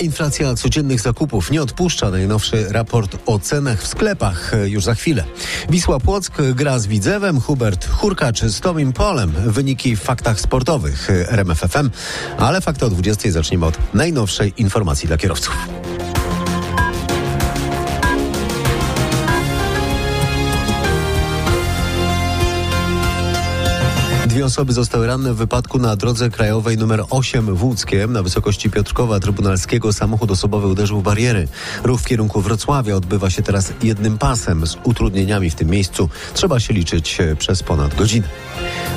Inflacja codziennych zakupów nie odpuszcza. Najnowszy raport o cenach w sklepach e, już za chwilę. Wisła Płock gra z Widzewem, Hubert Hurkacz z Tomim Polem. Wyniki w faktach sportowych e, RMFFM, ale fakty o 20 zaczniemy od najnowszej informacji dla kierowców. Osoby zostały ranne w wypadku na drodze krajowej nr 8 w Łódzkiem. Na wysokości Piotrkowa Trybunalskiego samochód osobowy uderzył w bariery. Ruch w kierunku Wrocławia odbywa się teraz jednym pasem. Z utrudnieniami w tym miejscu trzeba się liczyć e, przez ponad godzinę.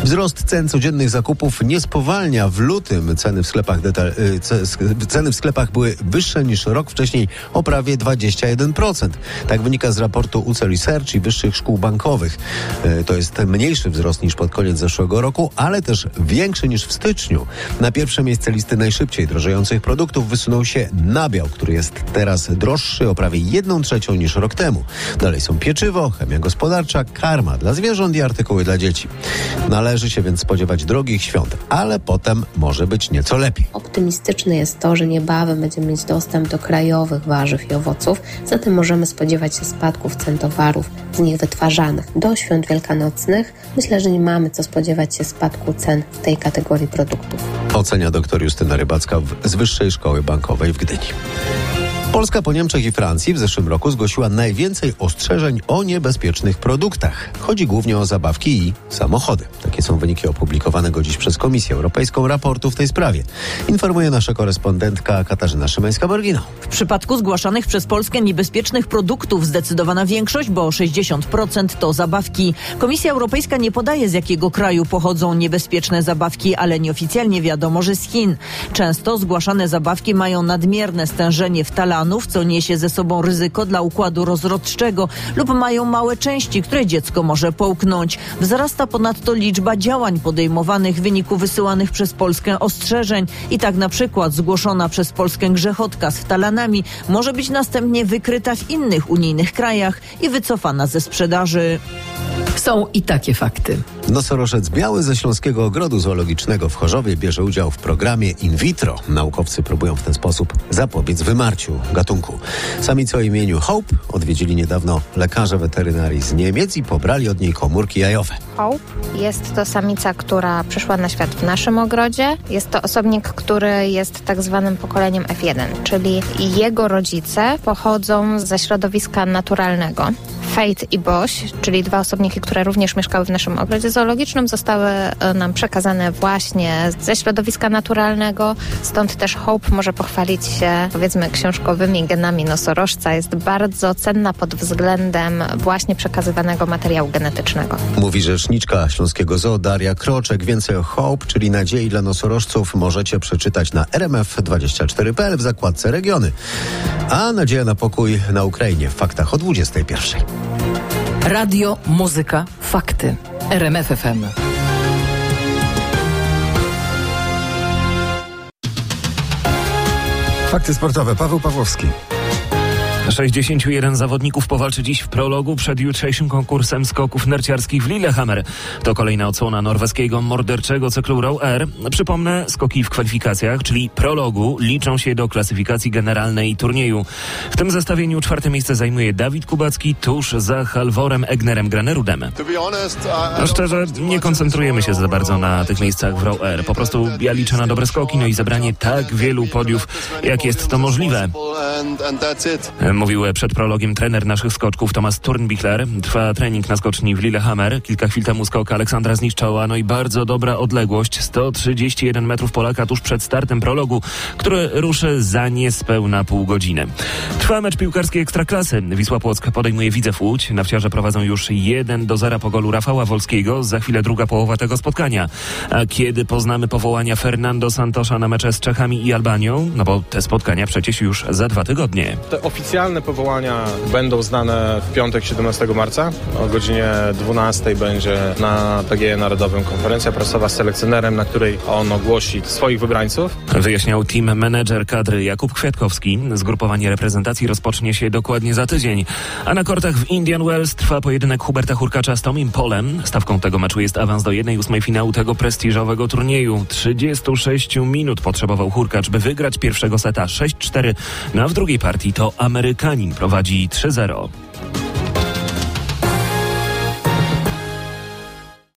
Wzrost cen codziennych zakupów nie spowalnia. W lutym ceny w sklepach, detal, e, ceny w sklepach były wyższe niż rok wcześniej o prawie 21%. Tak wynika z raportu UC Research i wyższych szkół bankowych. E, to jest mniejszy wzrost niż pod koniec zeszłego roku, ale też większy niż w styczniu. Na pierwsze miejsce listy najszybciej drożejących produktów wysunął się nabiał, który jest teraz droższy o prawie 1 trzecią niż rok temu. Dalej są pieczywo, chemia gospodarcza, karma dla zwierząt i artykuły dla dzieci. Należy się więc spodziewać drogich świąt, ale potem może być nieco lepiej. Optymistyczne jest to, że niebawem będziemy mieć dostęp do krajowych warzyw i owoców, zatem możemy spodziewać się spadków cen towarów z nich wytwarzanych. Do świąt wielkanocnych myślę, że nie mamy co spodziewać się spadku cen w tej kategorii produktów. Ocenia dr Justyna Rybacka z Wyższej Szkoły Bankowej w Gdyni. Polska po Niemczech i Francji w zeszłym roku zgłosiła najwięcej ostrzeżeń o niebezpiecznych produktach. Chodzi głównie o zabawki i samochody. Takie są wyniki opublikowanego dziś przez Komisję Europejską raportu w tej sprawie. Informuje nasza korespondentka Katarzyna Szymańska-Borgino. W przypadku zgłaszanych przez Polskę niebezpiecznych produktów zdecydowana większość, bo 60% to zabawki. Komisja Europejska nie podaje z jakiego kraju pochodzą niebezpieczne zabawki, ale nieoficjalnie wiadomo, że z Chin. Często zgłaszane zabawki mają nadmierne stężenie w talanu co niesie ze sobą ryzyko dla układu rozrodczego lub mają małe części, które dziecko może połknąć. Wzrasta ponadto liczba działań podejmowanych w wyniku wysyłanych przez Polskę ostrzeżeń i tak na przykład zgłoszona przez Polskę grzechotka z talanami może być następnie wykryta w innych unijnych krajach i wycofana ze sprzedaży. Są i takie fakty. Nosorożec biały ze Śląskiego Ogrodu Zoologicznego w Chorzowie bierze udział w programie in vitro. Naukowcy próbują w ten sposób zapobiec wymarciu gatunku. Samice o imieniu Hope odwiedzili niedawno lekarze weterynarii z Niemiec i pobrali od niej komórki jajowe. Hope jest to samica, która przyszła na świat w naszym ogrodzie. Jest to osobnik, który jest tak zwanym pokoleniem F1, czyli jego rodzice pochodzą ze środowiska naturalnego. Fate i Boś, czyli dwa osobniki, które również mieszkały w naszym ogrodzie zoologicznym, zostały e, nam przekazane właśnie ze środowiska naturalnego. Stąd też Hope może pochwalić się, powiedzmy, książkowymi genami nosorożca. Jest bardzo cenna pod względem właśnie przekazywanego materiału genetycznego. Mówi rzeczniczka Śląskiego Zoo Daria Kroczek. Więcej o Hope, czyli nadziei dla nosorożców, możecie przeczytać na rmf24.pl w zakładce regiony. A nadzieja na pokój na Ukrainie w faktach o 21. Radio, muzyka, fakty. RMFFM. Fakty sportowe. Paweł Pawłowski. 61 zawodników powalczy dziś w prologu przed jutrzejszym konkursem skoków narciarskich w Lillehammer. To kolejna odsłona norweskiego morderczego cyklu Row Air. Przypomnę, skoki w kwalifikacjach, czyli prologu, liczą się do klasyfikacji generalnej turnieju. W tym zestawieniu czwarte miejsce zajmuje Dawid Kubacki tuż za Halvorem Egnerem Granerudem. No szczerze, nie koncentrujemy się za bardzo na tych miejscach w Row Air. Po prostu ja liczę na dobre skoki, no i zebranie tak wielu podiów, jak jest to możliwe. Mówił przed prologiem trener naszych skoczków Tomasz Turnbichler. Trwa trening na skoczni w Lillehammer. Kilka chwil temu skok Aleksandra zniszczała, no i bardzo dobra odległość. 131 metrów Polaka tuż przed startem prologu, który ruszy za niespełna pół godziny. Trwa mecz piłkarskiej Ekstraklasy. Wisła Płock podejmuje Widzew Łódź. Nawciarze prowadzą już 1 do 0 po golu Rafała Wolskiego. Za chwilę druga połowa tego spotkania. A kiedy poznamy powołania Fernando Santosza na mecze z Czechami i Albanią? No bo te spotkania przecież już za dwa tygodnie. Te oficjalne Oficjalne powołania będą znane w piątek 17 marca. O godzinie 12 będzie na PGE Narodowym konferencja prasowa z selekcjonerem, na której on ogłosi swoich wybrańców. Wyjaśniał team manager kadry Jakub Kwiatkowski. Zgrupowanie reprezentacji rozpocznie się dokładnie za tydzień. A na kortach w Indian Wells trwa pojedynek Huberta Hurkacza z Tomim Polem. Stawką tego meczu jest awans do 1-8 finału tego prestiżowego turnieju. 36 minut potrzebował Hurkacz, by wygrać pierwszego seta 6-4. No a w drugiej partii to Amerykanin prowadzi 3-0.